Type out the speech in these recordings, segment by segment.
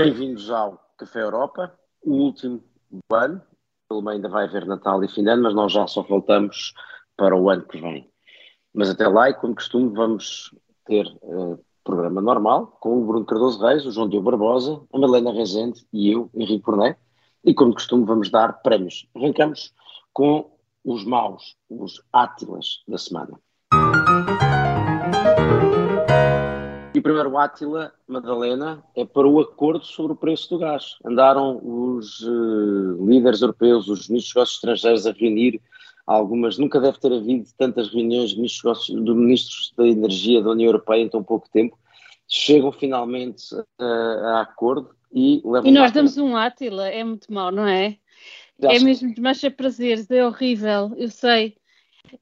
Bem-vindos ao Café Europa, o último do ano. Pelo ainda vai haver Natal e fim de ano, mas nós já só voltamos para o ano que vem. Mas até lá, e como costume, vamos ter uh, programa normal com o Bruno Cardoso Reis, o João Diogo Barbosa, a Melena Rezende e eu, Henrique Porné. E como costume, vamos dar prémios. Arrancamos com os maus, os átilas da semana. E o primeiro Átila, Madalena, é para o acordo sobre o preço do gás. Andaram os uh, líderes europeus, os ministros dos negócios estrangeiros a reunir algumas, nunca deve ter havido tantas reuniões de ministros, de ministros da energia da União Europeia em tão pouco tempo. Chegam finalmente uh, a acordo e levam. E nós damos um Átila, é muito mau, não é? É mesmo de mancha prazeres, é horrível, eu sei.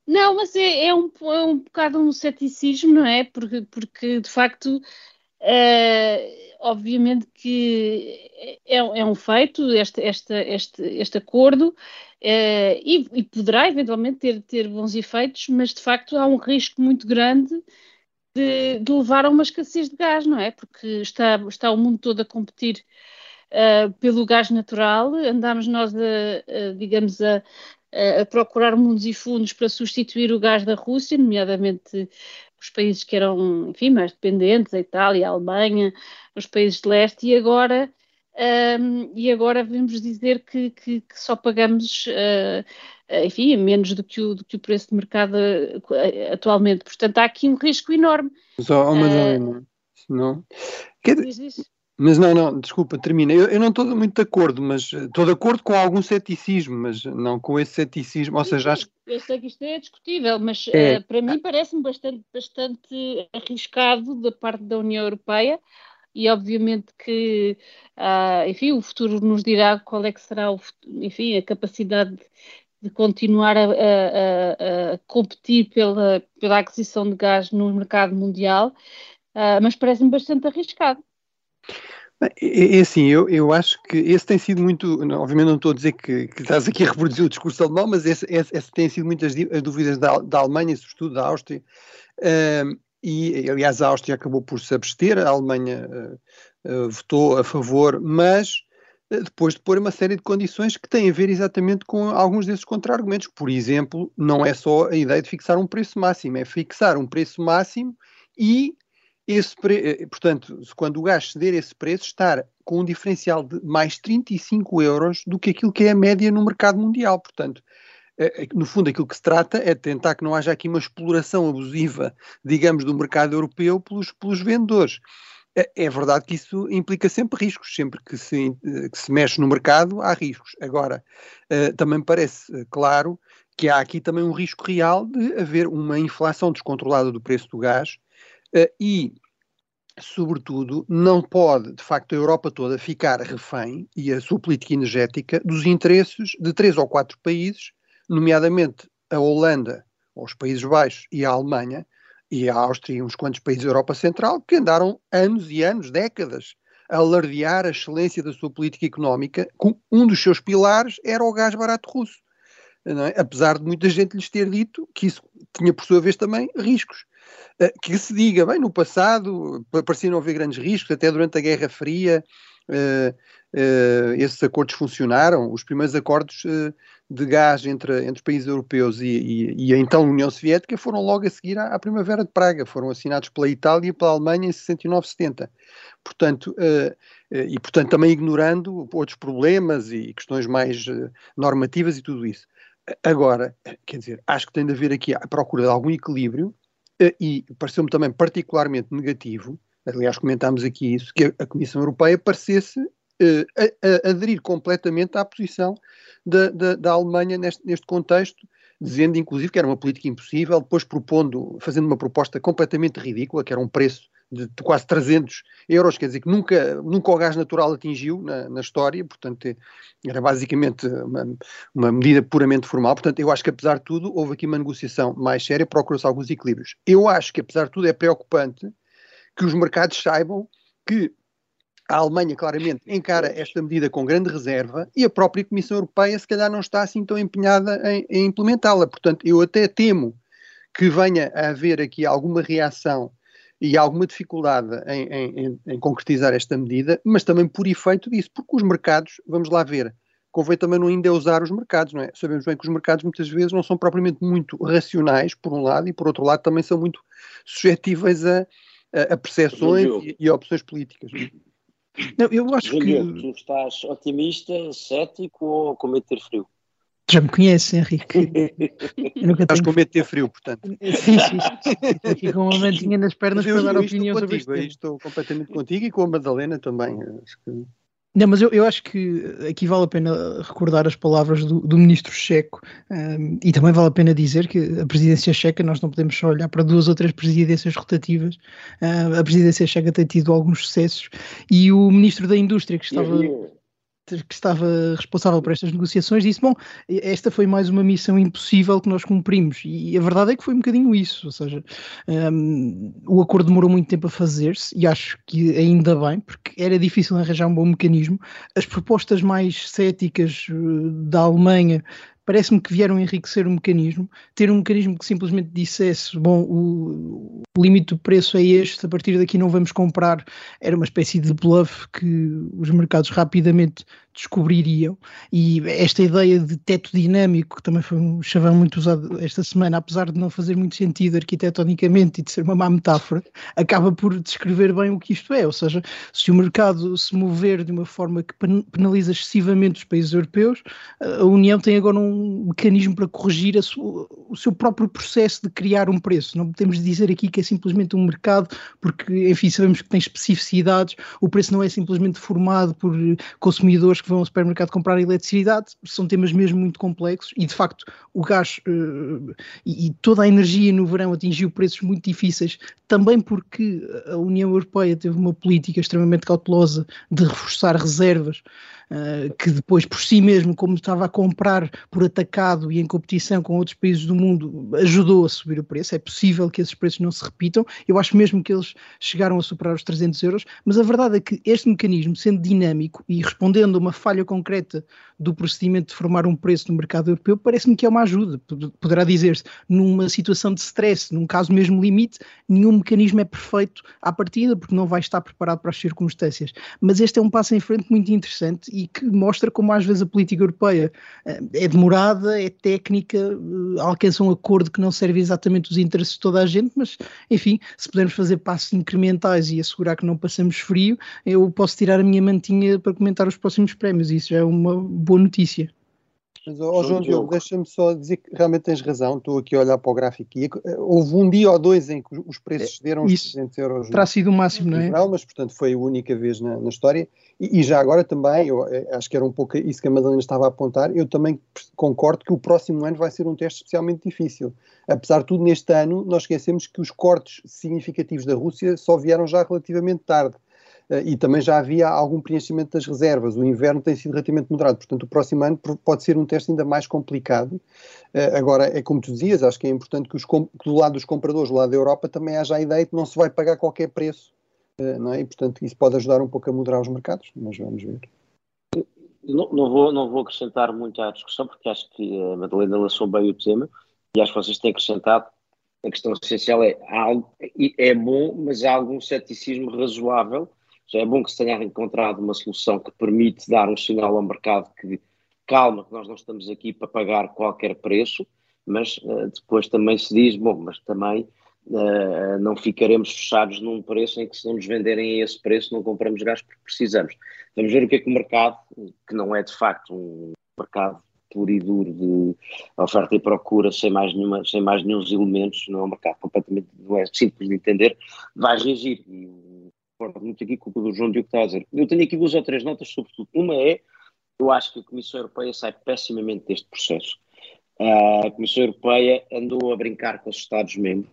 Não, mas é, é, um, é um bocado um ceticismo, não é? Porque, porque de facto, uh, obviamente que é, é, um feito este, este, este, este acordo uh, e, e, poderá eventualmente ter, ter bons efeitos, mas de facto há um risco muito grande de, de levar a uma escassez de gás, não é? Porque está, está o mundo todo a competir Uh, pelo gás natural, andámos nós, a, a, digamos, a, a procurar mundos e fundos para substituir o gás da Rússia, nomeadamente os países que eram, enfim, mais dependentes, a Itália, a Alemanha, os países de leste, e agora, um, e agora vamos dizer que, que, que só pagamos, uh, enfim, menos do que, o, do que o preço de mercado uh, atualmente. Portanto, há aqui um risco enorme. Só, oh, Madalena, uh, não... Quer, mas não, não, desculpa, termina. Eu, eu não estou muito de acordo, mas eh, estou de acordo com algum ceticismo, mas não com esse ceticismo. Ou seja, acho Eu sei que isto é discutível, mas é. Uh, para mim parece-me bastante, bastante arriscado da parte da União Europeia e obviamente que, uh, enfim, o futuro nos dirá qual é que será, o, enfim, a capacidade de continuar a, a, a, competir pela, pela aquisição de gás no mercado mundial, uh, mas parece-me bastante arriscado. É, assim, eu, eu acho que esse tem sido muito, obviamente não estou a dizer que, que estás aqui a reproduzir o discurso alemão, mas esse, esse, esse tem sido muitas dúvidas da, da Alemanha, sobretudo da Áustria, uh, e aliás a Áustria acabou por se abster, a Alemanha uh, uh, votou a favor, mas depois de pôr uma série de condições que têm a ver exatamente com alguns desses contra-argumentos. Por exemplo, não é só a ideia de fixar um preço máximo, é fixar um preço máximo e esse pre... Eh, portanto, quando o gás ceder esse preço, estar com um diferencial de mais 35 euros do que aquilo que é a média no mercado mundial. Portanto, eh, eh, no fundo, aquilo que se trata é de tentar que não haja aqui uma exploração abusiva, digamos, do mercado europeu pelos, pelos vendedores. É verdade que isso implica sempre riscos, sempre que se, que se mexe no mercado há riscos. Agora, também parece claro que há aqui também um risco real de haver uma inflação descontrolada do preço do gás, e, sobretudo, não pode, de facto, a Europa toda ficar refém, e a sua política energética, dos interesses de três ou quatro países, nomeadamente a Holanda, os Países Baixos e a Alemanha, e a Áustria e uns quantos países da Europa Central, que andaram anos e anos, décadas, a alardear a excelência da sua política económica, com um dos seus pilares era o gás barato russo. É? Apesar de muita gente lhes ter dito que isso tinha, por sua vez, também riscos. Eh, que se diga, bem, no passado parecia não haver grandes riscos, até durante a Guerra Fria uh, uh, esses acordos funcionaram, os primeiros acordos de gás entre, entre os países europeus e, e, e, a então União Soviética foram logo a seguir à, à, Primavera de Praga, foram assinados pela Itália e pela Alemanha em 69-70. Portanto, e portanto também ignorando outros problemas e questões mais normativas e tudo isso. Agora, quer dizer, acho que tem de haver aqui a procura de algum equilíbrio eh, e pareceu-me também particularmente negativo, aliás comentámos aqui isso, que a Comissão Europeia parecesse uh, a, a aderir completamente à posição da, da, da Alemanha neste, neste contexto, dizendo inclusive que era uma política impossível, depois propondo, fazendo uma proposta completamente ridícula, que era um preço de, de, quase 300 euros, quer dizer que nunca, nunca o gás natural atingiu na, na história, portanto era basicamente uma, uma, medida puramente formal, portanto eu acho que apesar de tudo houve aqui uma negociação mais séria, procurou-se alguns equilíbrios. Eu acho que apesar de tudo é preocupante que os mercados saibam que a Alemanha claramente encara esta medida com grande reserva e a própria Comissão Europeia se calhar não está assim tão empenhada em, em implementá-la. Portanto, eu até temo que venha a haver aqui alguma reação e há alguma dificuldade em, em, em, concretizar esta medida, mas também por efeito disso, porque os mercados, vamos lá ver, convém também não ainda usar os mercados, não é? Sabemos bem que os mercados muitas vezes não são propriamente muito racionais, por um lado, e por outro lado também são muito suscetíveis a, a, a percepções e, e, a opções políticas. Não, eu acho que... tu estás otimista, cético ou com medo de ter frio? Já me conheces, Henrique. Eu nunca Estás tenho... com medo de ter frio, portanto. Sim, sim. Aqui com uma mantinha nas pernas para dar opinião sobre isto. Estou completamente contigo e com a Madalena também. Acho que... Não, mas eu, eu acho que aqui vale a pena recordar as palavras do, do ministro checo um, e também vale a pena dizer que a presidência checa, nós não podemos só olhar para duas ou três presidências rotativas, uh, a presidência checa tem tido alguns sucessos e o ministro da Indústria que estava que estava responsável por estas negociações disse: Bom, esta foi mais uma missão impossível que nós cumprimos. E a verdade é que foi um bocadinho isso. Ou seja, um, o acordo demorou muito tempo a fazer-se e acho que ainda bem, porque era difícil arranjar um bom mecanismo. As propostas mais céticas eh, da Alemanha parece-me que vieram enriquecer o mecanismo, ter um mecanismo que simplesmente dissesse, bom, o, o, limite do preço é este, a partir daqui não vamos comprar, era uma espécie de bluff que os mercados rapidamente descobririam. E esta ideia de teto dinâmico, que também foi um chavão muito usado esta semana, apesar de não fazer muito sentido arquitetonicamente e de ser uma má metáfora, acaba por descrever bem o que isto é. Ou seja, se o mercado se mover de uma forma que penaliza excessivamente os países europeus, a União tem agora um mecanismo para corrigir sua, o seu próprio processo de criar um preço. Não podemos dizer aqui que é simplesmente um mercado, porque, enfim, sabemos que tem especificidades, o preço não é simplesmente formado por consumidores que vão ao supermercado comprar eletricidade, são temas mesmo muito complexos e de facto o gás uh, e, e, toda a energia no verão atingiu preços muito difíceis, também porque a União Europeia teve uma política extremamente cautelosa de reforçar reservas uh, que depois por si mesmo, como estava a comprar por atacado e em competição com outros países do mundo, ajudou a subir o preço. É possível que esses preços não se repitam. Eu acho mesmo que eles chegaram a superar os 300 euros, mas a verdade é que este mecanismo, sendo dinâmico e respondendo a uma falha concreta do procedimento de formar um preço no mercado europeu, parece-me que é uma ajuda. Poderá dizer-se, numa situação de stress, num caso mesmo limite, nenhum mecanismo é perfeito à partida, porque não vai estar preparado para as circunstâncias. Mas este é um passo em frente muito interessante e que mostra como às vezes a política europeia eh, é demorada, é técnica, eh, alcança um acordo que não serve exatamente os interesses de toda a gente, mas enfim, se pudermos fazer passos incrementais e assegurar que não passamos frio, eu posso tirar a minha mantinha para comentar os próximos prémios, isso já é uma boa notícia. Mas, oh, João Diogo, deixa-me só dizer que realmente tens razão, estou aqui a olhar para o gráfico e eh, houve um dia ou dois em que os preços cederam os 300 euros. Terá sido o máximo, não é? Geral, mas, portanto, foi a única vez na, na história. E, e, já agora também, eu eh, acho que era um pouco isso que a Madalena estava a apontar, eu também concordo que o próximo ano vai ser um teste especialmente difícil. Apesar de tudo, neste ano, nós esquecemos que os cortes significativos da Rússia só vieram já relativamente tarde. Eh, e também já havia algum preenchimento das reservas. O inverno tem sido relativamente moderado, portanto, o próximo ano pode ser um teste ainda mais complicado. Eh, agora, é como tu dizias, acho que é importante que, os, que do lado dos compradores, do lado da Europa, também haja a ideia de que não se vai pagar qualquer preço, eh, não é? E, portanto, isso pode ajudar um pouco a moderar os mercados, mas vamos ver. Não, não, vou, não vou acrescentar muito à discussão, porque acho que a Madalena lançou bem o tema e acho que vocês têm acrescentado. A questão essencial é, é bom, mas há algum ceticismo razoável já é bom que se tenha encontrado uma solução que permite dar um sinal ao mercado que calma, que nós não estamos aqui para pagar qualquer preço, mas uh, depois também se diz, bom, mas também uh, não ficaremos fechados num preço em que se não nos venderem a esse preço não compramos gás porque precisamos. Vamos ver o que é que o mercado, que não é de facto um mercado puro e duro de oferta e procura sem mais, nenhuma, sem mais nenhum elementos, não é um mercado completamente, não é simples de entender, vai reagir. E concordo muito aqui com o que o João Diogo está a dizer. Eu tenho aqui duas ou três notas, sobretudo. Uma é, eu acho que a Comissão Europeia sai pessimamente deste processo. A Comissão Europeia andou a brincar com os Estados-membros,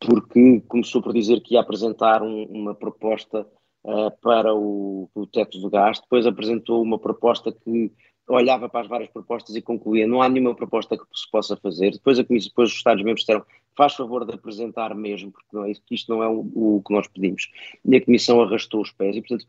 porque começou por dizer que ia apresentar um, uma proposta uh, para o, o teto do gás, depois apresentou uma proposta que olhava para as várias propostas e concluía não há nenhuma proposta que se possa fazer. Depois, a comissão, depois os Estados-membros disseram faz favor de apresentar mesmo, porque não é, isto não é o, o, que nós pedimos. E a Comissão arrastou os pés e, portanto,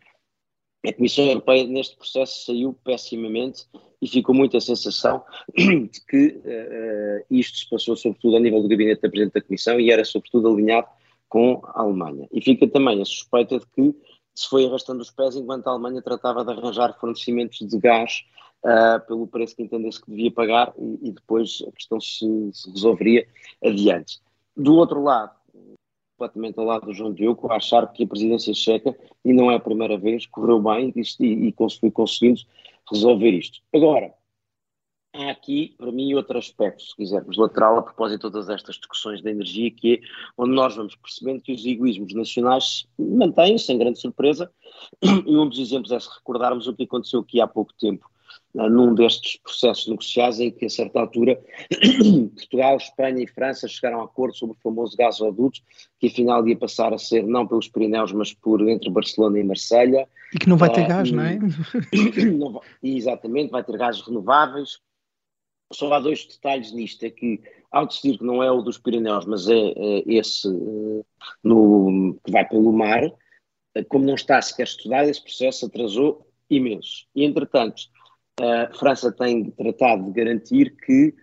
a Comissão Europeia neste processo saiu pessimamente e ficou muito a sensação de que uh, isto se passou sobretudo a nível do gabinete da Presidente da Comissão e era sobretudo alinhado com a Alemanha. E fica também a suspeita de que se foi arrastando os pés enquanto a Alemanha tratava de arranjar fornecimentos de gás uh, pelo preço que entendesse que devia pagar e, e depois a questão se, se, resolveria adiante. Do outro lado, completamente ao lado do João Diogo, achar que a presidência checa, e não é a primeira vez, correu bem e, e, conseguiu conseguindo resolver isto. Agora, há aqui, para mim, outro aspecto, se quisermos, lateral a propósito de todas estas discussões da energia, que é onde nós vamos percebendo que os egoísmos nacionais mantêm-se, sem grande surpresa, e um dos exemplos é se recordarmos o que aconteceu aqui há pouco tempo, num destes processos negociais, em que, a certa altura, Portugal, Espanha e França chegaram a acordo sobre o famoso gasoduto, que afinal ia passar a ser não pelos Pirineus, mas por entre Barcelona e Marselha. E que não vai ter uh, gás, não é? Não vai, exatamente, vai ter gás renováveis, só há dois detalhes nisto, é que ao decidir que não é o dos Pirineus, mas é, é esse eh, no, que vai pelo mar, eh, como não está sequer estudado, esse processo atrasou imenso. E, entretanto, a França tem tratado de garantir que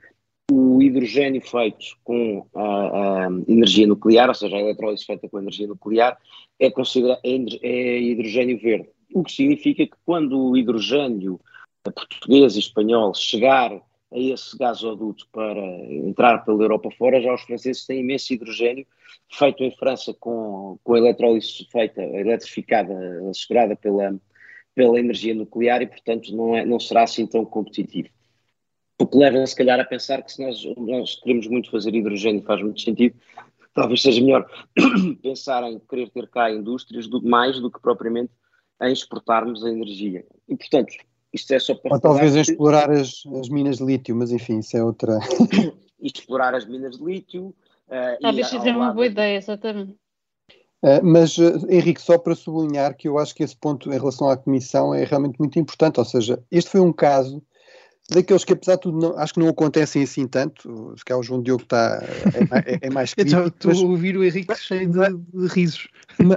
o hidrogênio feito com a, a energia nuclear, ou seja, a eletrólise feita com energia nuclear, é, considerado, é, é hidrogênio verde. O que significa que quando o hidrogênio português e espanhol chegar a esse gasoduto para entrar pela Europa fora, já os franceses têm imenso hidrogênio feito em França com, com a eletrólise feita, eletrificada, assegurada pela, pela energia nuclear e, portanto, não, é, não será assim tão competitivo. O que leva, se calhar, a pensar que se nós, nós queremos muito fazer hidrogênio, faz muito sentido, talvez seja melhor pensar em querer ter cá indústrias do, mais do que propriamente em exportarmos a energia. E, portanto, isto é só para. Ou talvez que... explorar as, as minas de lítio, mas enfim, isso é outra. explorar as minas de lítio. Uh, talvez seja uma boa ideia, exatamente. Uh, mas, uh, Henrique, só para sublinhar que eu acho que esse ponto em relação à Comissão é realmente muito importante, ou seja, este foi um caso daqueles que apesar de tudo não, acho que não acontecem assim tanto, se calhar o João Diogo está é, é, é mais crítico. Estou a ouvir o Henrique cheio de, de risos.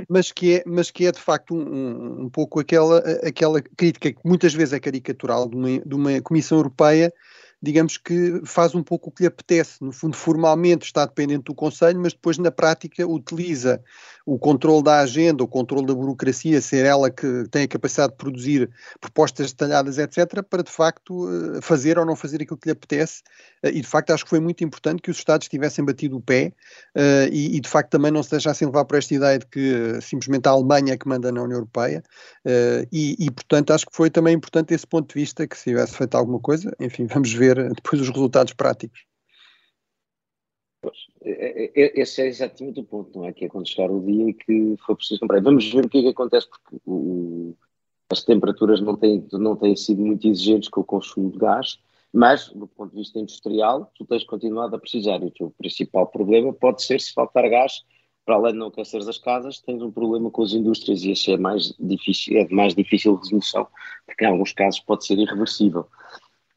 Mas que, é, mas que é de facto um, um, pouco aquela, aquela crítica que muitas vezes é caricatural de uma, de uma Comissão Europeia digamos que faz um pouco o que lhe apetece. No fundo, formalmente está dependente do Conselho, mas depois na prática utiliza o controle da agenda, o controle da burocracia, ser ela que tem a capacidade de produzir propostas detalhadas, etc., para de facto eh, fazer ou não fazer aquilo que lhe apetece. Eh, e de facto acho que foi muito importante que os Estados tivessem batido o pé eh, e, de facto também não se deixassem levar por esta ideia de que simplesmente a Alemanha é que manda na União Europeia. E, e portanto acho que foi também importante esse ponto de vista que se tivesse feito alguma coisa, enfim, vamos ver depois os resultados práticos. É, é, é, esse é exatamente o ponto, não é? Que é quando chegar o dia que for preciso comprar. Vamos ver o que é que acontece, porque o, as temperaturas não têm, não têm sido muito exigentes com o consumo de gás, mas do ponto de vista industrial, tu tens continuado a precisar. E o teu principal problema pode ser se faltar gás, para além de não aqueceres as casas, tens um problema com as indústrias e esse é mais difícil, é de mais difícil resolução, porque em alguns casos pode ser irreversível.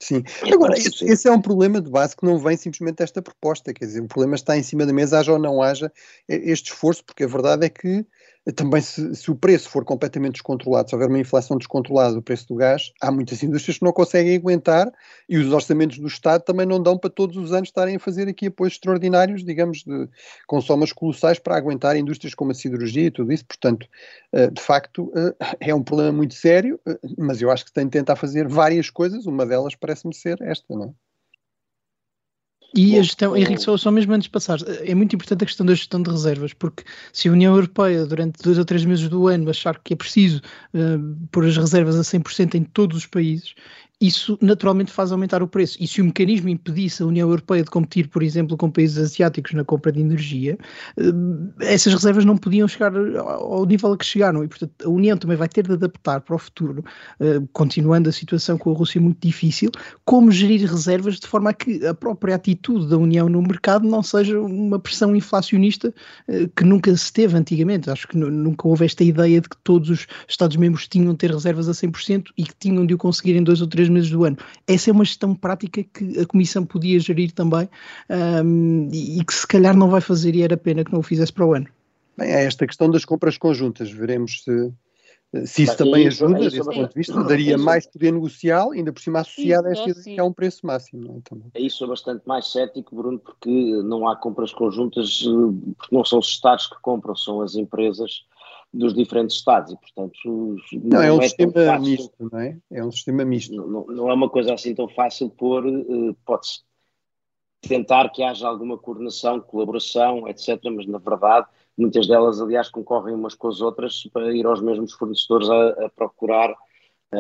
Sim. Agora, esse, esse, é um problema de base que não vem simplesmente desta proposta, quer dizer, o problema está em cima da mesa, haja ou não haja este esforço, porque a verdade é que também se, se, o preço for completamente descontrolado, se houver uma inflação descontrolada do preço do gás, há muitas indústrias que não conseguem aguentar e os orçamentos do Estado também não dão para todos os anos estarem a fazer aqui apoios extraordinários, digamos, de, com somas colossais para aguentar indústrias como a siderurgia e tudo isso. Portanto, eh, de facto, eh, é um problema muito sério, eh, mas eu acho que tem de tentar fazer várias coisas, uma delas parece-me ser esta, não é? E a gestão, Henrique, só, só mesmo antes de passar, é muito importante a questão da gestão de reservas, porque se a União Europeia, durante dois ou três meses do ano, achar que é preciso uh, pôr as reservas a 100% em todos os países, isso naturalmente faz aumentar o preço. E se o mecanismo impedisse a União Europeia de competir, por exemplo, com países asiáticos na compra de energia, eh, essas reservas não podiam chegar ao nível a que chegaram. E, portanto, a União também vai ter de adaptar para o futuro, eh, continuando a situação com a Rússia muito difícil, como gerir reservas de forma a que a própria atitude da União no mercado não seja uma pressão inflacionista eh, que nunca se teve antigamente. Acho que nunca houve esta ideia de que todos os Estados-membros tinham de ter reservas a 100% e que tinham de o conseguir em dois ou três três meses do ano. Essa é uma gestão prática que a Comissão podia gerir também um, e que se calhar não vai fazer e era pena que não o fizesse para o ano. Bem, é esta questão das compras conjuntas. Veremos se, Se isso também ajuda, desse ponto de vista, daria mais poder negocial, ainda por cima associado a esta ideia que há um preço máximo. Não é? Também. Aí sou bastante mais cético, Bruno, porque não há compras conjuntas, porque não são os Estados que compram, são as empresas dos diferentes Estados e, portanto. Não, não é um é sistema misto, não é? É um sistema misto. Não, não, é uma coisa assim tão fácil pôr, uh, pode-se tentar que haja alguma coordenação, colaboração, etc., mas na verdade Muitas delas, aliás, concorrem umas com as outras para ir aos mesmos fornecedores a, a procurar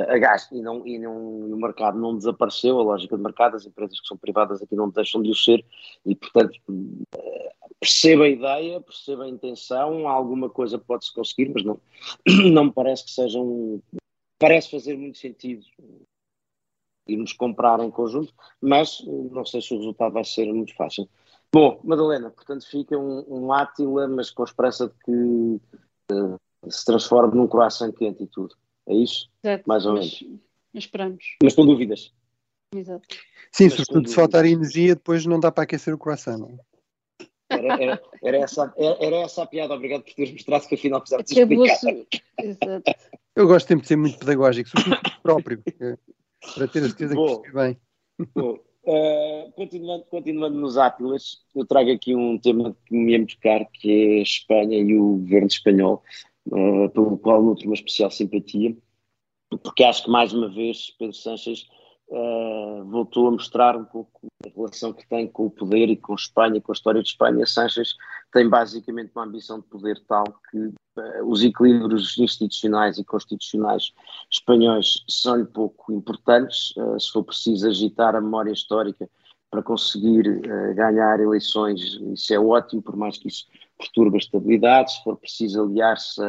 a gás. E, não, e não, o mercado não desapareceu, a lógica de mercado, as empresas que são privadas aqui não deixam de o ser, e portanto uh, perceba a ideia, perceba a intenção, alguma coisa pode-se conseguir, mas não, não me parece que seja um. Parece fazer muito sentido irmos comprar em conjunto, mas não sei se o resultado vai ser muito fácil. Bom, Madalena, portanto fica um, um Átila, mas com a esperança de que uh, se transforme num coração quente e tudo. É isso? Exato, Mais ou menos. Mas esperamos. Mas com dúvidas. Exato. Sim, mas sobretudo se faltar energia, depois não dá para aquecer o coração, não é? Era, era, era, essa, era, essa a piada, obrigado por teres mostrado que afinal precisava de explicar. Exato. Eu gosto sempre de ser muito pedagógico, sobretudo próprio, para ter a certeza Bom. que percebi bem. Bom. Uh, continuando, continuando nos Átilas, eu trago aqui um tema que me é muito caro, que é a Espanha e o governo espanhol, uh, pelo qual nutro uma especial simpatia, porque acho que mais uma vez Pedro Sanches uh, voltou a mostrar um pouco a relação que tem com o poder e com Espanha, com a história de Espanha. Sanches tem basicamente uma ambição de poder tal que uh, os equilíbrios institucionais e constitucionais espanhóis são-lhe pouco importantes. Se for preciso agitar a memória histórica para conseguir ganhar eleições, isso é ótimo, por mais que isso perturbe a estabilidade. Se for preciso aliar-se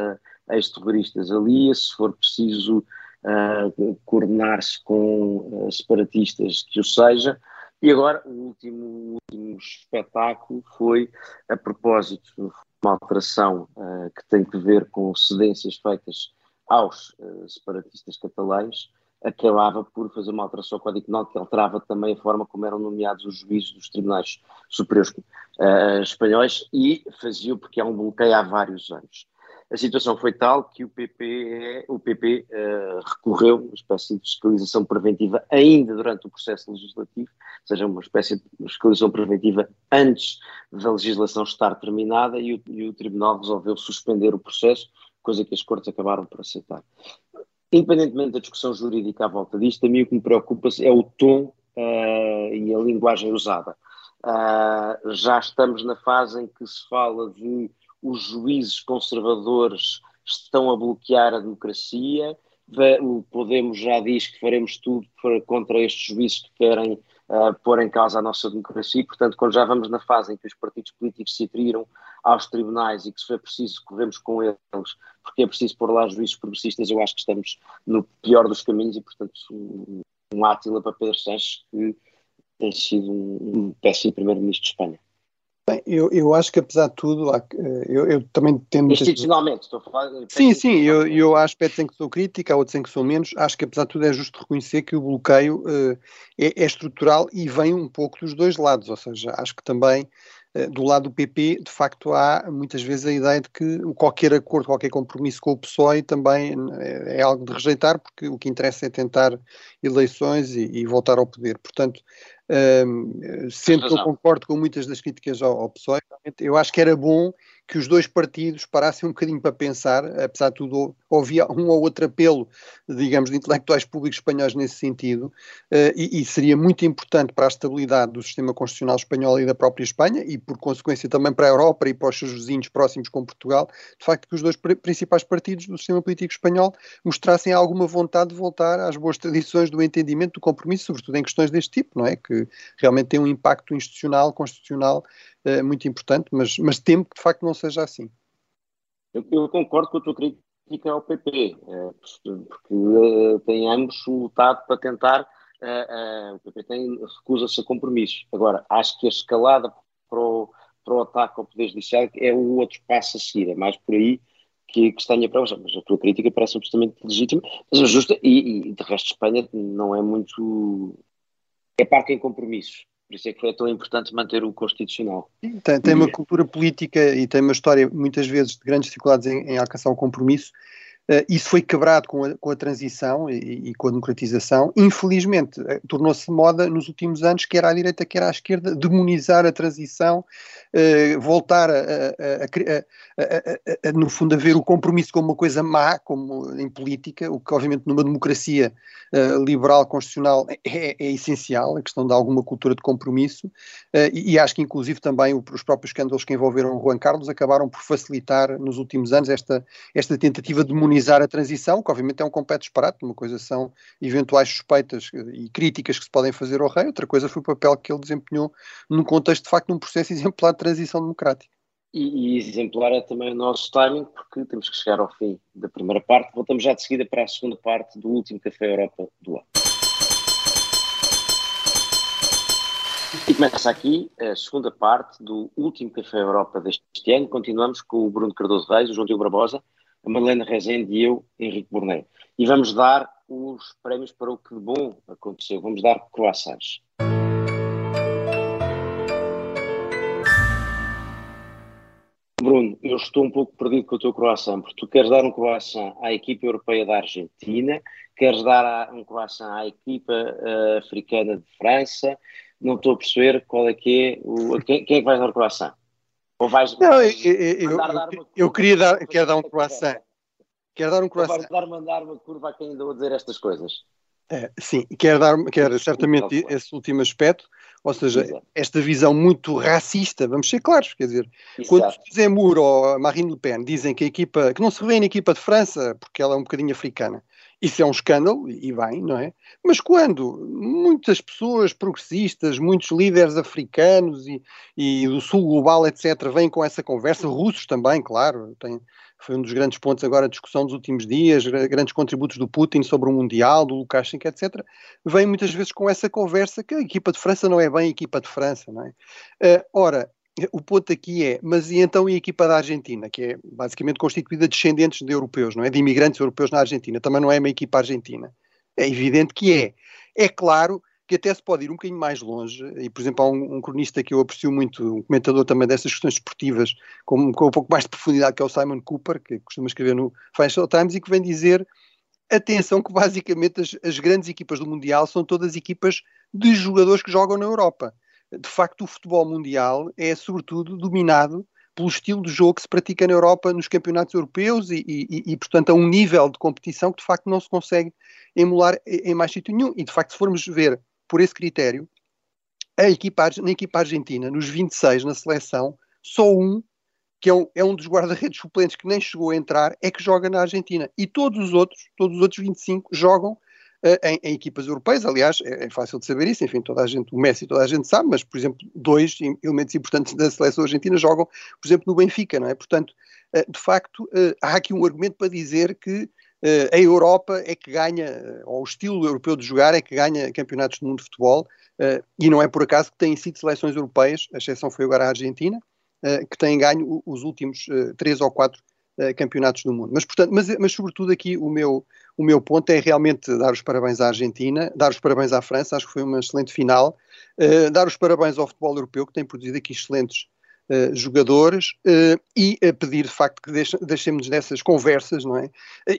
a ex-terroristas, alia. Se for preciso uh, coordenar-se com uh, separatistas que o seja. E agora, o último, último espetáculo foi a propósito de uma alteração uh, que tem que ver com cedências feitas aos uh, separatistas catalães, acabava por fazer uma alteração ao Código Penal que alterava também a forma como eram nomeados os juízes dos tribunais superiores uh, espanhóis e fazia porque há um bloqueio há vários anos. A situação foi tal que o PP, o PP uh, recorreu a uma espécie de fiscalização preventiva ainda durante o processo legislativo, ou seja, uma espécie de fiscalização preventiva antes da legislação estar terminada e o, e o Tribunal resolveu suspender o processo, coisa que as Cortes acabaram por aceitar. Independentemente da discussão jurídica à volta disto, a mim o que me preocupa é o tom uh, e a linguagem usada. Uh, já estamos na fase em que se fala de os juízes conservadores estão a bloquear a democracia. O Podemos já diz que faremos tudo contra estes juízes que querem uh, pôr em causa a nossa democracia. Portanto, quando já vamos na fase em que os partidos políticos se atriram aos tribunais e que se for preciso corremos com eles, porque é preciso pôr lá juízes progressistas, eu acho que estamos no pior dos caminhos e, portanto, um, átila para Pedro Sanches que tem sido um, um péssimo primeiro-ministro de Espanha. Bem, eu, eu acho que apesar de tudo, eu, eu também tendo. Institucionalmente, estou a falar. Sim, sim, eu, eu há aspectos em que sou crítica, há outros em que sou menos. Acho que apesar de tudo é justo reconhecer que o bloqueio uh, é, é, estrutural e vem um pouco dos dois lados, ou seja, acho que também do lado do PP, de facto, há muitas vezes a ideia de que qualquer acordo, qualquer compromisso com o PSOE também é, é algo de rejeitar, porque o que interessa é tentar eleições e, e voltar ao poder. Portanto, um, sendo que eu concordo com muitas das críticas ao, ao PSOE, eu acho que era bom que os dois partidos parassem um bocadinho para pensar, apesar de tudo, havia um ou outro apelo, digamos, de intelectuais públicos espanhóis nesse sentido, uh, e, e, seria muito importante para a estabilidade do sistema constitucional espanhol e da própria Espanha, e por consequência também para a Europa e para os seus vizinhos próximos com Portugal, de facto que os dois principais partidos do sistema político espanhol mostrassem alguma vontade de voltar às boas tradições do entendimento, do compromisso, sobretudo em questões deste tipo, não é? Que realmente tem um impacto institucional, constitucional uh, muito importante, mas, mas temo que de facto não seja assim. Eu, eu concordo com a tua crítica ao PP, eh, porque uh, tem ambos lutado para tentar. o PP tem, recusa-se a compromissos. Agora, acho que a escalada para o, para o ataque ao Poder Judiciário é o outro passo a seguir, é mais por aí que, que está a para mas a tua crítica parece absolutamente legítima, mas justa, e, e de resto Espanha não é muito é parque em compromissos. Por isso é que é tão importante manter o Constitucional. Tem, tem uma cultura política e tem uma história, muitas vezes, de grandes dificuldades em, em alcançar o compromisso, isso foi quebrado com a, com a transição e, e, com a democratização. Infelizmente, uh, tornou-se moda nos últimos anos, quer à direita, quer à esquerda, demonizar a transição, uh, voltar a, a, a, no fundo, a ver o compromisso como uma coisa má, como em política, o que, obviamente, numa democracia liberal constitucional é, é, essencial, a questão de alguma cultura de compromisso. E, e, acho que, inclusive, também os próprios escândalos que envolveram Juan Carlos acabaram por facilitar, nos últimos anos, esta, esta tentativa de demonização minimizar a transição, que obviamente é um completo disparate, uma coisa são eventuais suspeitas e críticas que se podem fazer ao rei, outra coisa foi o papel que ele desempenhou num contexto de facto num processo exemplar de transição democrática. E, e, exemplar é também o nosso timing, porque temos que chegar ao fim da primeira parte. Voltamos já de seguida para a segunda parte do último Café Europa do ano. E começa aqui a segunda parte do último Café Europa deste ano. Continuamos com o Bruno Cardoso Reis, o João Diogo Barbosa a Madalena Rezende e eu, Henrique Bornet. E vamos dar os prémios para o que de bom aconteceu. Vamos dar croissants. Bruno, eu estou um pouco perdido com o teu croissant, porque tu queres dar um croissant à equipa europeia da Argentina, queres dar um croissant à equipa uh, africana de França, não estou a perceber qual é que é o, quem, quem é que vai dar o croissant? Ou vais não, eu, eu, eu, eu queria dar, quero dar um croissant. Quero dar um croissant. Vais dar mandar uma curva a quem andou a dizer estas coisas. É, sim, quero dar, quero certamente esse último aspecto, ou seja, Exato. esta visão muito racista, vamos ser claros, quer dizer, Exato. quando Zemmour ou Marine Le Pen dizem que a equipa, que não se revê na equipa de França porque ela é um bocadinho africana, isso é um escândalo, e bem, não é? Mas quando muitas pessoas progressistas, muitos líderes africanos e, e do sul global, etc., vêm com essa conversa, russos também, claro, tem, foi um dos grandes pontos agora de discussão dos últimos dias, grandes contributos do Putin sobre o Mundial, do Lukashenko, etc., vêm muitas vezes com essa conversa que a equipa de França não é bem a equipa de França, não é? Uh, ora, o ponto aqui é, mas e então e a equipa da Argentina, que é basicamente constituída de descendentes de europeus, não é? De imigrantes europeus na Argentina, também não é uma equipa argentina. É evidente que é. É claro que até se pode ir um bocadinho mais longe, e por exemplo há um, um cronista que eu aprecio muito, um comentador também dessas questões esportivas, com, com um pouco mais de profundidade, que é o Simon Cooper, que costuma escrever no Financial Times, e que vem dizer, atenção que basicamente as, as grandes equipas do Mundial são todas equipas de jogadores que jogam na Europa de facto o futebol mundial é sobretudo dominado pelo estilo de jogo que se pratica na Europa nos campeonatos europeus e, e, e, portanto, a um nível de competição que de facto não se consegue emular em mais sítio nenhum. E de facto, se formos ver por esse critério, a equipa, na equipa argentina, nos 26 na seleção, só um, que é um, é um dos guarda-redes suplentes que nem chegou a entrar, é que joga na Argentina. E todos os outros, todos os outros 25, jogam em, em, equipas europeias. Aliás, é, é, fácil de saber isso, enfim, toda a gente, o Messi toda a gente sabe, mas, por exemplo, dois elementos importantes da seleção argentina jogam, por exemplo, no Benfica, não é? Portanto, eh, de facto, eh, há aqui um argumento para dizer que a Europa é que ganha, ou o estilo europeu de jogar é que ganha campeonatos do mundo de futebol, e não é por acaso que têm sido seleções europeias, a exceção foi agora a Argentina, que têm ganho os últimos três ou quatro campeonatos do mundo. Mas, portanto, mas, mas sobretudo aqui o meu, o meu ponto é realmente dar os parabéns à Argentina, dar os parabéns à França, acho que foi uma excelente final, uh, dar os parabéns ao futebol europeu, que tem produzido aqui excelentes uh, jogadores, uh, e pedir de facto que deixemos dessas conversas, não é?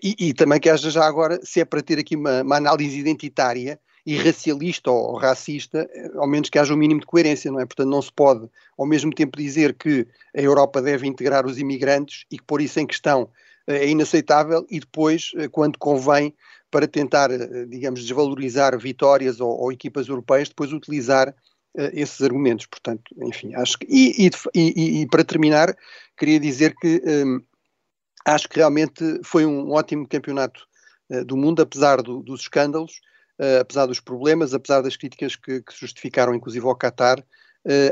E, e, também que haja já agora, se é para ter aqui uma, uma análise identitária, e racialista ou racista, ao menos que haja um mínimo de coerência, não é? Portanto, não se pode ao mesmo tempo dizer que a Europa deve integrar os imigrantes e que pôr isso em questão é inaceitável e depois, eh, quando convém, para tentar, eh, digamos, desvalorizar vitórias ou, ou equipas europeias, depois utilizar uh, esses argumentos. Portanto, enfim, acho que. E, e, e, para terminar, queria dizer que um, acho que realmente foi um ótimo campeonato uh, do mundo, apesar do, dos escândalos, apesar dos problemas, apesar das críticas que, que justificaram, inclusive, ao Qatar.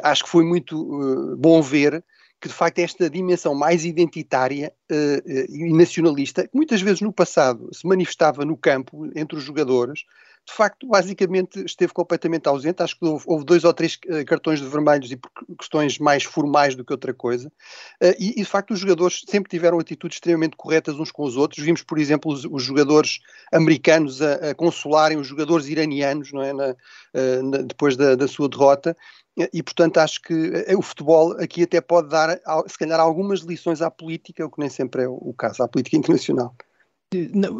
acho que foi muito bom ver que de facto esta dimensão mais identitária uh, e nacionalista, que muitas vezes no passado se manifestava no campo, entre os jogadores, de facto, basicamente esteve completamente ausente. Acho que houve, houve dois ou três uh, cartões de vermelhos e por questões mais formais do que outra coisa. Uh, e, e, de facto, os jogadores sempre tiveram atitudes extremamente corretas uns com os outros. Vimos, por exemplo, os, os jogadores americanos a, a, consolarem os jogadores iranianos é? Na, uh, na, depois da, da sua derrota. E, portanto, acho que o futebol aqui até pode dar, se calhar, algumas lições à política, o que nem sempre é o caso, à política internacional.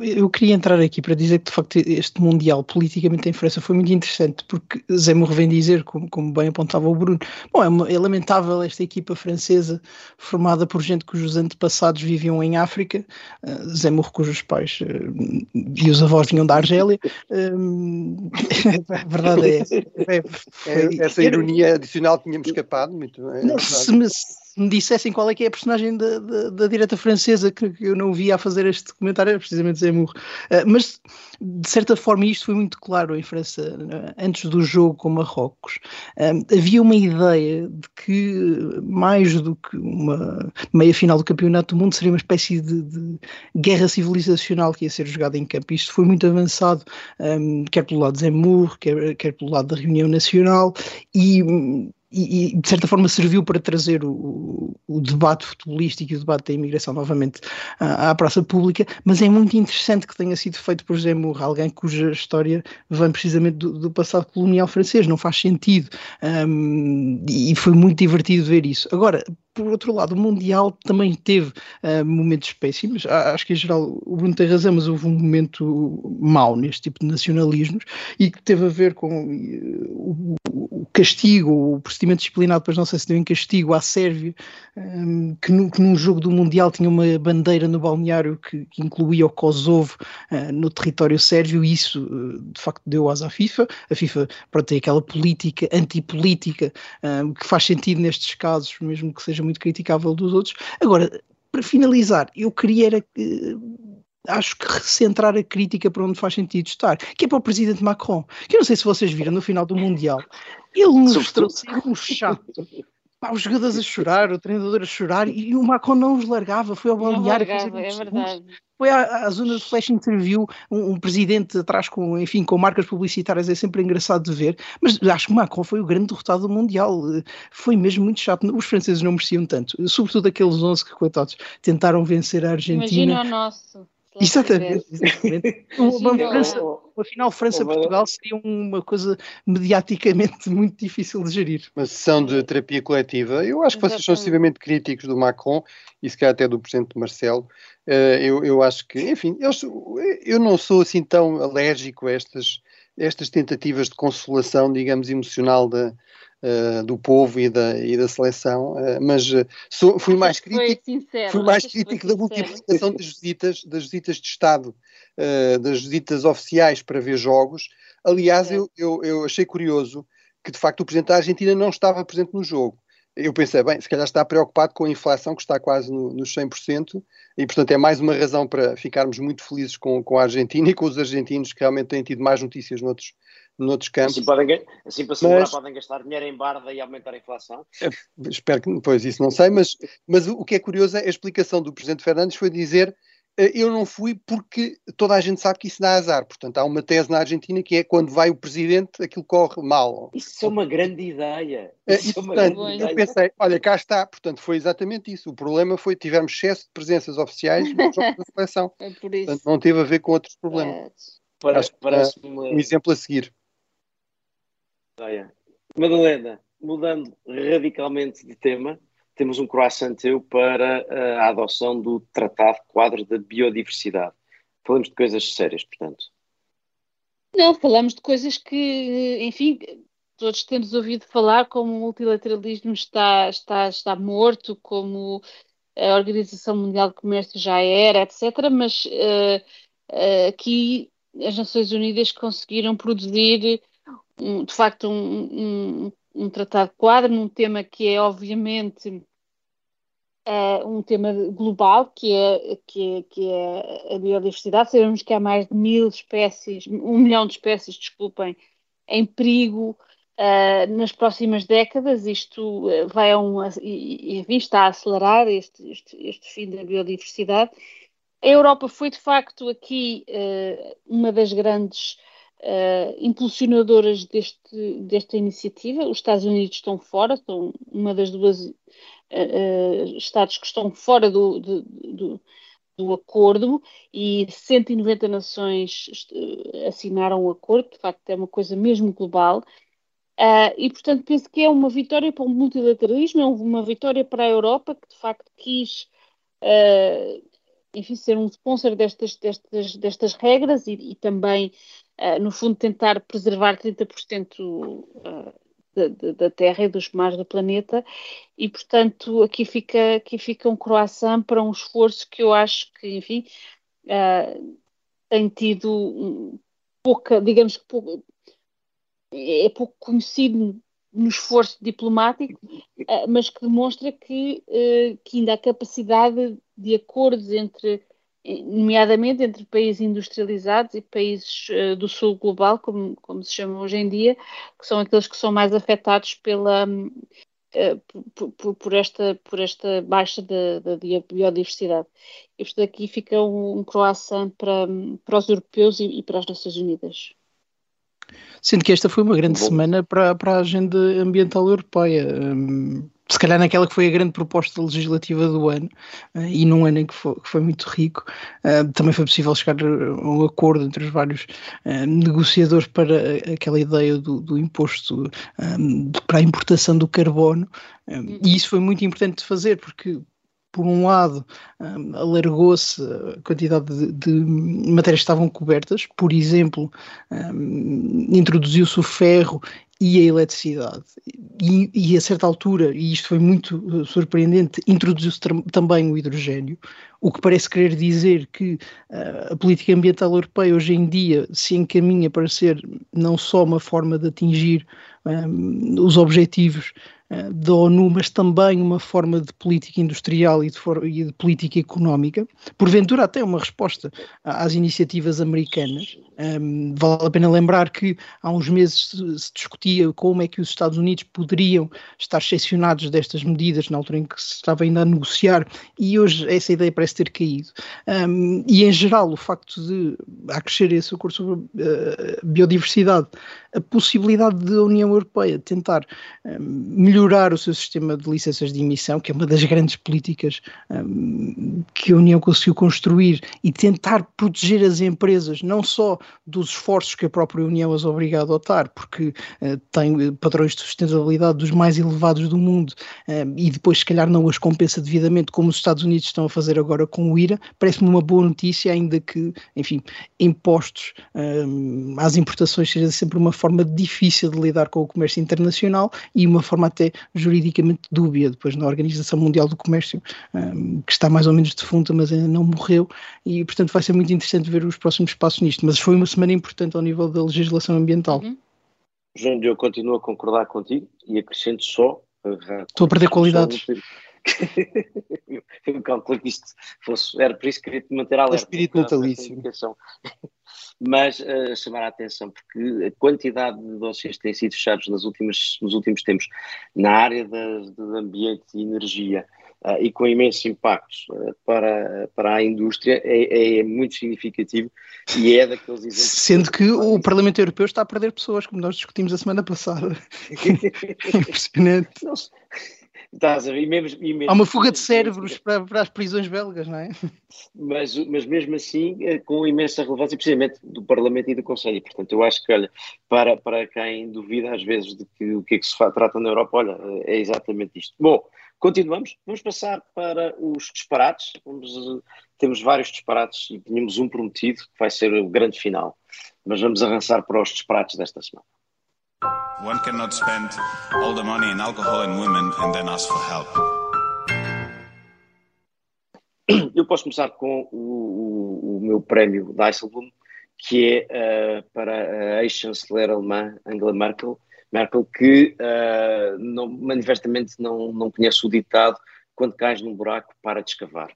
Eu queria entrar aqui para dizer que de facto este Mundial politicamente em França foi muito interessante porque Zemmour vem dizer, como, como bem apontava o Bruno, bom, é, uma, é, lamentável esta equipa francesa formada por gente cujos antepassados viviam em África, uh, Zemmour cujos pais uh, e os avós vinham da Argélia, uh, a verdade é essa. É, foi, essa ironia adicional tínhamos escapado, muito, é não, se, me, me dissessem qual é que é a personagem da, da, da direta francesa que, que, eu não via a fazer este comentário, era precisamente Zemmour. Uh, mas, de certa forma, isto foi muito claro em França, uh, antes do jogo com Marrocos. Uh, havia uma ideia de que, mais do que uma meia final do Campeonato do Mundo, seria uma espécie de, de guerra civilizacional que ia ser jogada em campo. Isto foi muito avançado, um, quer pelo lado de Zemmour, quer, quer pelo lado da Reunião Nacional, e e, e, de certa forma serviu para trazer o, o, debate futebolístico e o debate da imigração novamente à, à, praça pública, mas é muito interessante que tenha sido feito por Zemmour, alguém cuja história vem precisamente do, do passado colonial francês, não faz sentido, um, e foi muito divertido ver isso. Agora, por outro lado, o Mundial também teve uh, momentos péssimos. Acho que, em geral, o Bruno tem razão, mas houve um momento mau neste tipo de nacionalismos e que teve a ver com uh, o, o, castigo, o procedimento disciplinar, depois não sei se deu em castigo à Sérvia, um, que, no, que, num jogo do Mundial tinha uma bandeira no balneário que, que incluía o Kosovo uh, no território sérvio e isso, de facto, deu asa à FIFA. A FIFA, pronto, tem aquela política antipolítica que faz sentido nestes casos, mesmo que seja muito criticável dos outros. Agora, para finalizar, eu queria era, uh, acho que recentrar a crítica para onde faz sentido estar, que é para o presidente Macron, que eu não sei se vocês viram no final do Mundial, ele mostrou ser um chato. Pá, os jogadores a chorar, o treinador a chorar e o Macron não os largava, foi ao balneário. é verdade foi à, à, zona de flash interview um, um, presidente atrás com, enfim, com marcas publicitárias, é sempre engraçado de ver, mas acho que Macron foi o grande derrotado do Mundial, foi mesmo muito chato, os franceses não mereciam tanto, sobretudo aqueles 11 que, coitados, tentaram vencer a Argentina. Imagina o nosso. Exatamente, exatamente. Uma, França, uma final França-Portugal seria uma coisa mediaticamente muito difícil de gerir. Uma sessão de terapia coletiva. Eu acho que vocês são extremamente críticos do Macron e se calhar até do presidente Marcelo. Eh, eu, eu acho que, enfim, eu, eu não sou assim tão alérgico a estas, estas tentativas de consolação, digamos, emocional da, uh, do povo e da, e da seleção, uh, mas uh, sou, fui mais crítico, sincero, fui mais crítico da multiplicação das visitas, das visitas de Estado, das visitas oficiais para ver jogos. Aliás, eu, eu, eu achei curioso que de facto o Presidente da Argentina não estava presente no jogo. Eu pensei, bem, se calhar está preocupado com a inflação que está quase no, nos 100% e, portanto, é mais uma razão para ficarmos muito felizes com, com a Argentina e com os argentinos que realmente têm tido mais notícias noutros, noutros campos. Assim, podem, assim para segurar, mas, podem gastar dinheiro em barda e aumentar a inflação? É, espero que, pois, isso não sei, mas, mas o que é curioso é a explicação do Presidente Fernandes foi dizer eh, eu não fui porque toda a gente sabe que isso dá azar. Portanto, há uma tese na Argentina que é quando vai o presidente, aquilo corre mal. Isso é uma grande ideia. Eh, isso é uma portanto, grande eu ideia. pensei, olha, cá está. Portanto, foi exatamente isso. O problema foi que tivemos excesso de presenças oficiais no jogo da seleção. É por isso. Portanto, não teve a ver com outros problemas. É. Parece, parece uma... um exemplo a seguir. Madalena, mudando radicalmente de tema, temos um croissant teu para eh, a adoção do Tratado Quadro da Biodiversidade. Falamos de coisas sérias, portanto. Não, falamos de coisas que, enfim, todos temos ouvido falar como o multilateralismo está, está, está morto, como a Organização Mundial de Comércio já era, etc. Mas uh, uh, aqui as Nações Unidas conseguiram produzir, um, de facto, um, um, um tratado quadro num tema que é obviamente uh, um tema global, que é, que, é, que é a biodiversidade. Sabemos que há mais de mil espécies, um milhão de espécies, desculpem, em perigo uh, nas próximas décadas. Isto uh, vai a um, e, e está a acelerar este, este, este fim da biodiversidade. A Europa foi, de facto, aqui uh, uma das grandes uh, impulsionadoras deste, desta iniciativa. Os Estados Unidos estão fora, são uma das duas uh, Estados que estão fora do, do, do, do, acordo e 190 nações assinaram o acordo, de facto é uma coisa mesmo global. Uh, e, portanto, penso que é uma vitória para o multilateralismo, é uma vitória para a Europa, que de facto quis uh, enfim, ser um sponsor destas, destas, destas regras e, e também, uh, no fundo, tentar preservar 30% uh, da, da, Terra e dos mares do planeta. E, portanto, aqui fica, aqui fica um croissant para um esforço que eu acho que, enfim, uh, tem tido pouca, digamos que pouco, é pouco conhecido no esforço diplomático, mas que demonstra que, que ainda há capacidade de acordos entre nomeadamente entre países industrializados e países uh, do sul global, como, como se chama hoje em dia, que são aqueles que são mais afetados pela, uh, por, por, por, esta, por esta baixa da, da biodiversidade. E portanto aqui fica um, um croissant para, para os europeus e, e para as Nações Unidas. Sendo que esta foi uma grande Bom. semana para, para a agenda ambiental europeia. Um, se calhar naquela que foi a grande proposta legislativa do ano, uh, e num ano em que foi, que foi muito rico, uh, também foi possível chegar a um acordo entre os vários uh, negociadores para aquela ideia do, do imposto para a importação do carbono, e isso foi muito importante de fazer, porque por um lado, um, alargou-se a quantidade de, de, matérias que estavam cobertas, por exemplo, um, introduziu-se o ferro e a eletricidade. E, e, a certa altura, e isto foi muito uh, surpreendente, introduziu-se também o hidrogênio, o que parece querer dizer que uh, a política ambiental europeia hoje em dia se encaminha para ser não só uma forma de atingir um, os objetivos da ONU, mas também uma forma de política industrial e de, e de, política económica, porventura até uma resposta às iniciativas americanas. Um, vale a pena lembrar que há uns meses se, discutia como é que os Estados Unidos poderiam estar excepcionados destas medidas, na altura em que se estava ainda a negociar, e hoje essa ideia parece ter caído. Um, e em geral, o facto de acrescer esse acordo sobre uh, biodiversidade, a possibilidade da União Europeia tentar um, melhorar o seu sistema de licenças de emissão, que é uma das grandes políticas um, que a União conseguiu construir, e tentar proteger as empresas, não só dos esforços que a própria União as obriga a adotar, porque uh, tem padrões de sustentabilidade dos mais elevados do mundo e depois, se calhar, não as compensa devidamente, como os Estados Unidos estão a fazer agora com o IRA, parece-me uma boa notícia, ainda que, enfim, impostos um, às importações seja sempre uma forma difícil de lidar com o comércio internacional e uma forma até juridicamente dúbia, depois na Organização Mundial do Comércio, um, que está mais ou menos defunta, mas ainda não morreu, e portanto vai ser muito interessante ver os próximos passos nisto. Mas foi uma semana importante ao nível da legislação ambiental. Uhum. João, eu continuo a concordar contigo e acrescento só. Estou a perder qualidades. eu calculo que isto fosse, era por isso que queria te manter alerta. O espírito natalício. Mas uh, chamar a atenção, porque a quantidade de dossiês que têm sido fechados nas últimas, nos últimos tempos na área do ambiente e energia uh, e com imensos impactos uh, para, para a indústria é, é, muito significativo e é daqueles exemplos. Sendo que o Parlamento Europeu está a perder pessoas, como nós discutimos a semana passada. é impressionante. Estás a ver? E mesmo, e mesmo, Há uma fuga de cérebros para, para, as prisões belgas, não é? Mas, mas mesmo assim, é com imensa relevância, precisamente do Parlamento e do Conselho. Portanto, eu acho que, olha, para, para quem duvida às vezes de que o que é que se trata na Europa, olha, é exatamente isto. Bom, continuamos. Vamos passar para os disparates. Vamos, temos vários disparates e tínhamos um prometido, que vai ser o grande final. Mas vamos avançar para os disparates desta semana. One cannot spend all the money in alcohol and women and then ask for help. Eu posso começar com o, o, o meu prémio Dijsselbloem, que é uh, para a ex-chanceler alemã Angela Merkel, Merkel que uh, não, manifestamente não, não conhece o ditado quando cais num buraco para de escavar.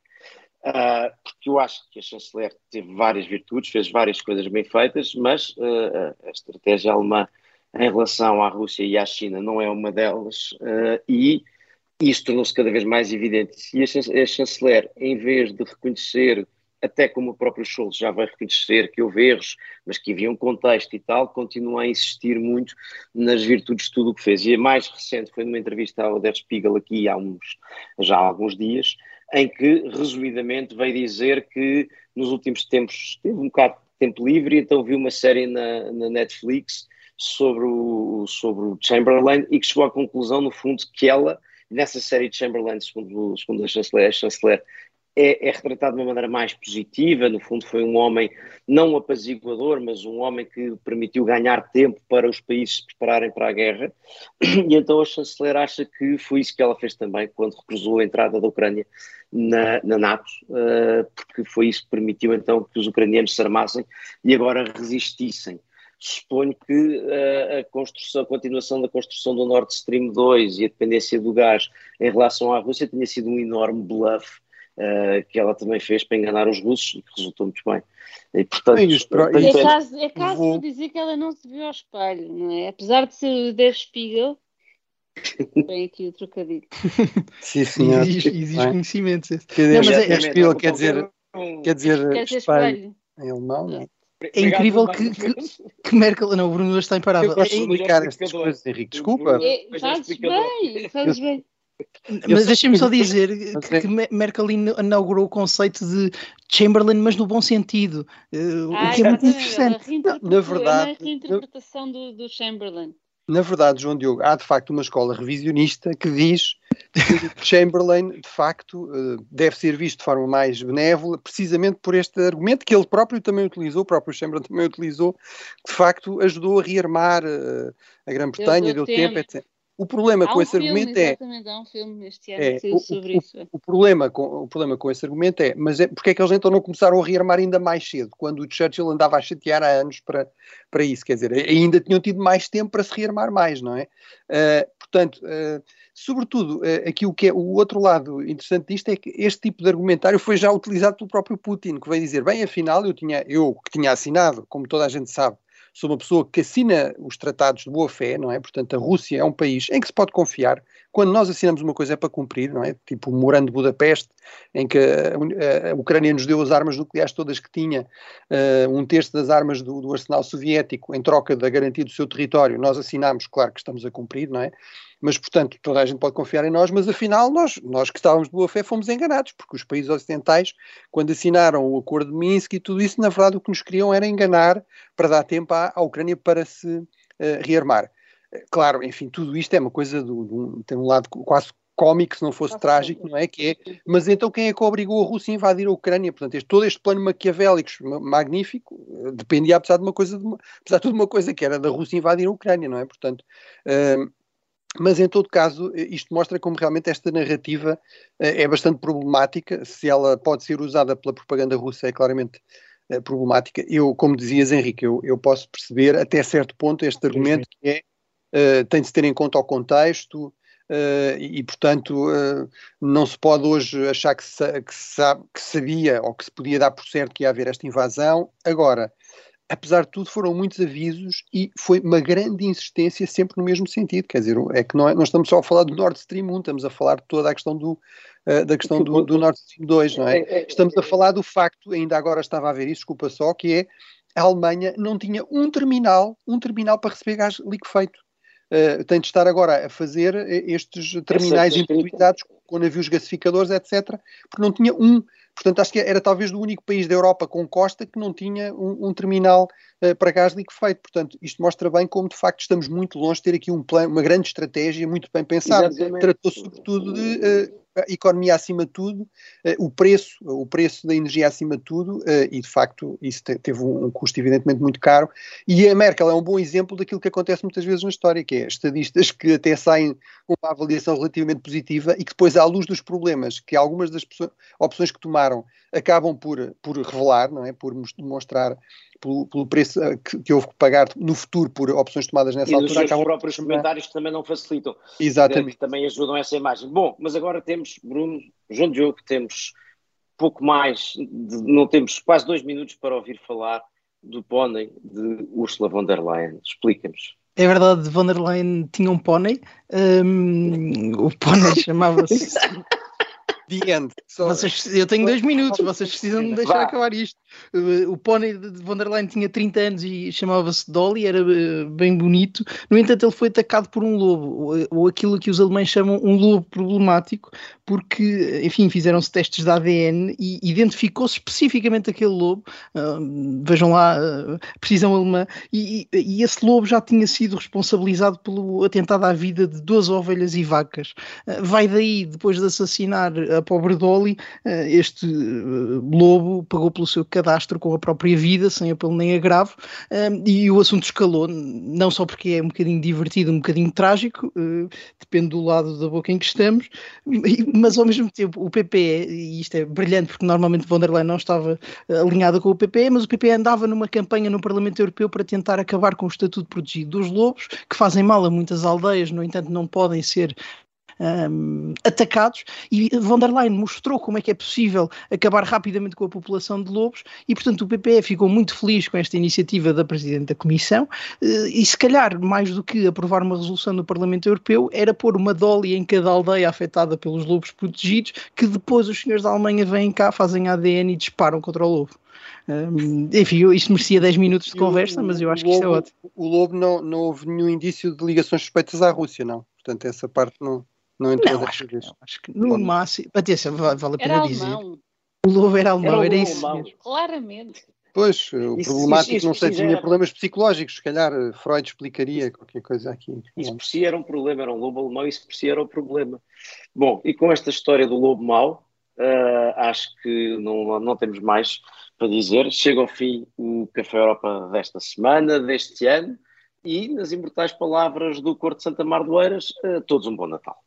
Uh, porque eu acho que a chanceler teve várias virtudes, fez várias coisas bem feitas, mas uh, a estratégia alemã em relação à Rússia e à China não é uma delas, uh, e isso tornou-se cada vez mais evidente. E a chanceler, em vez de reconhecer, até como o próprio Scholz já vai reconhecer que houve erros, mas que havia um contexto e tal, continua a insistir muito nas virtudes de tudo o que fez. E a mais recente foi numa entrevista ao Der Spiegel aqui há uns, já há alguns dias, em que, resumidamente, veio dizer que nos últimos tempos teve um bocado de tempo livre, então viu uma série na, na Netflix sobre o, sobre o Chamberlain e que chegou à conclusão, no fundo, que ela, nessa série de Chamberlain, segundo, segundo a chanceler, a chanceler é, é, retratado de uma maneira mais positiva. No fundo, foi um homem, não apaziguador, mas um homem que permitiu ganhar tempo para os países se prepararem para a guerra. E então a chanceler acha que foi isso que ela fez também quando recusou a entrada da Ucrânia na, na NATO, uh, porque foi isso que permitiu então que os ucranianos se armassem e agora resistissem suponho que uh, a construção, a continuação da construção do Nord Stream 2 e a dependência do gás em relação à Rússia tenha sido um enorme bluff uh, que ela também fez para enganar os russos e que resultou muito bem. E, portanto, é caso, é caso vou... dizer que ela não se viu ao espelho, não é? Apesar de ser o Der Spiegel, Bem aqui o trocadilho. Sim, sim. Existe, existe conhecimento. Quer dizer, é, Spiegel quer dizer, quer dizer, quer dizer espelho, em alemão, não é? É incrível que, que, que, Merkel. Não, o Bruno está imparável. Eu gosto de explicar estas coisas, Henrique. Desculpa. É, fazes bem, fazes bem. Mas deixem-me só dizer que, que Merkel inaugurou o conceito de Chamberlain, mas no bom sentido. Uh, ah, o que é muito interessante. Na verdade, é uma reinterpretação do, do Chamberlain. Na verdade, João Diogo, há de facto uma escola revisionista que diz que Chamberlain, de facto, eh, deve ser visto de forma mais benévola, precisamente por este argumento que ele próprio também utilizou, o próprio Chamberlain também utilizou, que de facto ajudou a rearmar eh, a Grã-Bretanha, deu tempo, tempo etc. O problema com esse filme, argumento é. Há um filme este ano é, o, sobre o, isso. O, problema com, o problema com esse argumento é, mas é porque é que eles então não começaram a rearmar ainda mais cedo, quando o Churchill andava a chatear há anos para, para isso, quer dizer, ainda tinham tido mais tempo para se rearmar mais, não é? Uh, portanto, uh, sobretudo, uh, aqui o que é o outro lado interessante disto é que este tipo de argumentário foi já utilizado pelo próprio Putin, que veio dizer, bem, afinal, eu tinha, eu que tinha assinado, como toda a gente sabe, sou uma pessoa que assina os tratados de boa fé, não é? Portanto, a Rússia é um país em que se pode confiar. Quando nós assinamos uma coisa é para cumprir, não é? Tipo o Morando de Budapeste, em que a, Ucrânia nos deu as armas nucleares todas que tinha, uh, um terço das armas do, do arsenal soviético, em troca da garantia do seu território. Nós assinamos, claro que estamos a cumprir, não é? Mas portanto toda a gente pode confiar em nós, mas afinal nós, nós que estávamos de boa fé fomos enganados, porque os países ocidentais, quando assinaram o acordo de Minsk e tudo isso, na verdade o que nos queriam era enganar para dar tempo à, à Ucrânia para se uh, rearmar. Claro, enfim, tudo isto é uma coisa do, do, tem um lado quase cómico, se não fosse trágico, não é? Que é, mas então quem é que obrigou a Rússia a invadir a Ucrânia? Portanto, este, todo este plano maquiavélico magnífico eh, dependia, apesar de uma coisa, de uma, apesar de tudo, uma coisa que era da Rússia invadir a Ucrânia, não é? Portanto, mas, em todo caso, isto mostra como realmente esta narrativa eh, é bastante problemática. Se ela pode ser usada pela propaganda russa, é claramente eh, problemática. Eu, como dizias, Henrique, eu, eu posso perceber até certo ponto este argumento que é uh, tem de se ter em conta o contexto uh, e, portanto, uh, não se pode hoje achar que, se, que, sabe, que sabia ou que se podia dar por certo que ia haver esta invasão. Agora, apesar de tudo, foram muitos avisos e foi uma grande insistência sempre no mesmo sentido. Quer dizer, é que não, é, não estamos só a falar do Nord Stream 1, estamos a falar de toda a questão do, uh, da questão do, do, Nord Stream 2, não é? é, é estamos a falar do facto, ainda agora estava a ver isso, desculpa só, que é a Alemanha não tinha um terminal, um terminal para receber gás liquefeito. Uh, tem de estar agora a fazer estes terminais improvisados com navios gasificadores, etc., porque não tinha um. Portanto, acho que era talvez o único país da Europa com costa que não tinha um, um terminal uh, para gás liquefeito. Portanto, isto mostra bem como, de facto, estamos muito longe de ter aqui um plano, uma grande estratégia muito bem pensada. Tratou-se, sobretudo, de uh, economia acima de tudo, uh, o preço, o preço da energia acima de tudo, uh, e de facto isso te, teve um, custo evidentemente muito caro. E a Merkel é um bom exemplo daquilo que acontece muitas vezes na história, que é estadistas que até saem com uma avaliação relativamente positiva e que depois, à luz dos problemas que algumas das opções que tomaram acabam por, por revelar, não é? por demonstrar pelo, pelo preço eh, que, que, houve que pagar no futuro por opções tomadas nessa e altura. E os próprios comentários que também não facilitam. Exatamente. Que também ajudam essa imagem. Bom, mas agora temos, Bruno, João Diogo, temos pouco mais, de, não temos quase dois minutos para ouvir falar do pônei de Ursula von der Leyen. Explica-nos. É verdade, von der Leyen tinha um pônei. Um, o pônei chamava-se The end. So, vocês, eu tenho dois minutos, vocês precisam me deixar acabar isto. O pônei de von der Leyen tinha 30 anos e chamava-se Dolly, era eh, bem bonito. No entanto, ele foi atacado por um lobo, ou aquilo que os alemães chamam um lobo problemático, porque, enfim, fizeram-se testes de ADN e identificou-se especificamente aquele lobo. Uh, vejam lá, uh, precisão alemã. E, e, esse lobo já tinha sido responsabilizado pelo atentado à vida de duas ovelhas e vacas. Uh, vai daí, depois de assassinar a pobre Dolly, este lobo pagou pelo seu cadastro com a própria vida, sem apelo nem agravo, e o assunto escalou, não só porque é um bocadinho divertido, um bocadinho trágico, depende do lado da boca em que estamos, mas ao mesmo tempo o PPE, e isto é brilhante porque normalmente von der Leyen não estava alinhada com o PPE, mas o PPE andava numa campanha no Parlamento Europeu para tentar acabar com o estatuto protegido dos lobos, que fazem mal a muitas aldeias, no entanto não podem ser um, atacados e von der Leyen mostrou como é que é possível acabar rapidamente com a população de lobos e, portanto, o PPE ficou muito feliz com esta iniciativa da Presidente da Comissão eh, e, se calhar, mais do que aprovar uma resolução no Parlamento Europeu, era pôr uma dolly em cada aldeia afetada pelos lobos protegidos que depois os senhores da Alemanha vêm cá, fazem ADN e disparam contra o lobo. Um, enfim, isto merecia 10 minutos de conversa, o, mas eu acho que isto é ótimo. O Lobo não, não houve nenhum indício de ligações suspeitas à Rússia, não. Portanto, essa parte não, não entrou não, acho, que, não, acho que no máximo. Atenção, vale, vale a pena era dizer. Alemão. O lobo era alemão, era, era isso. Mesmo. Claramente. Pois, o isso, problemático isso, isso, não sei se tinha era... problemas psicológicos, se calhar eh, Freud explicaria qualquer coisa aqui. Isso por si era um problema, era um lobo alemão, isso por si era um problema. Bom, e com esta história do lobo mau, uh, acho que não, não temos mais para dizer. Chega ao fim o Café Europa desta semana, deste ano, e nas imortais palavras do Corte de Santa Mar do Eiras, uh, todos um bom Natal.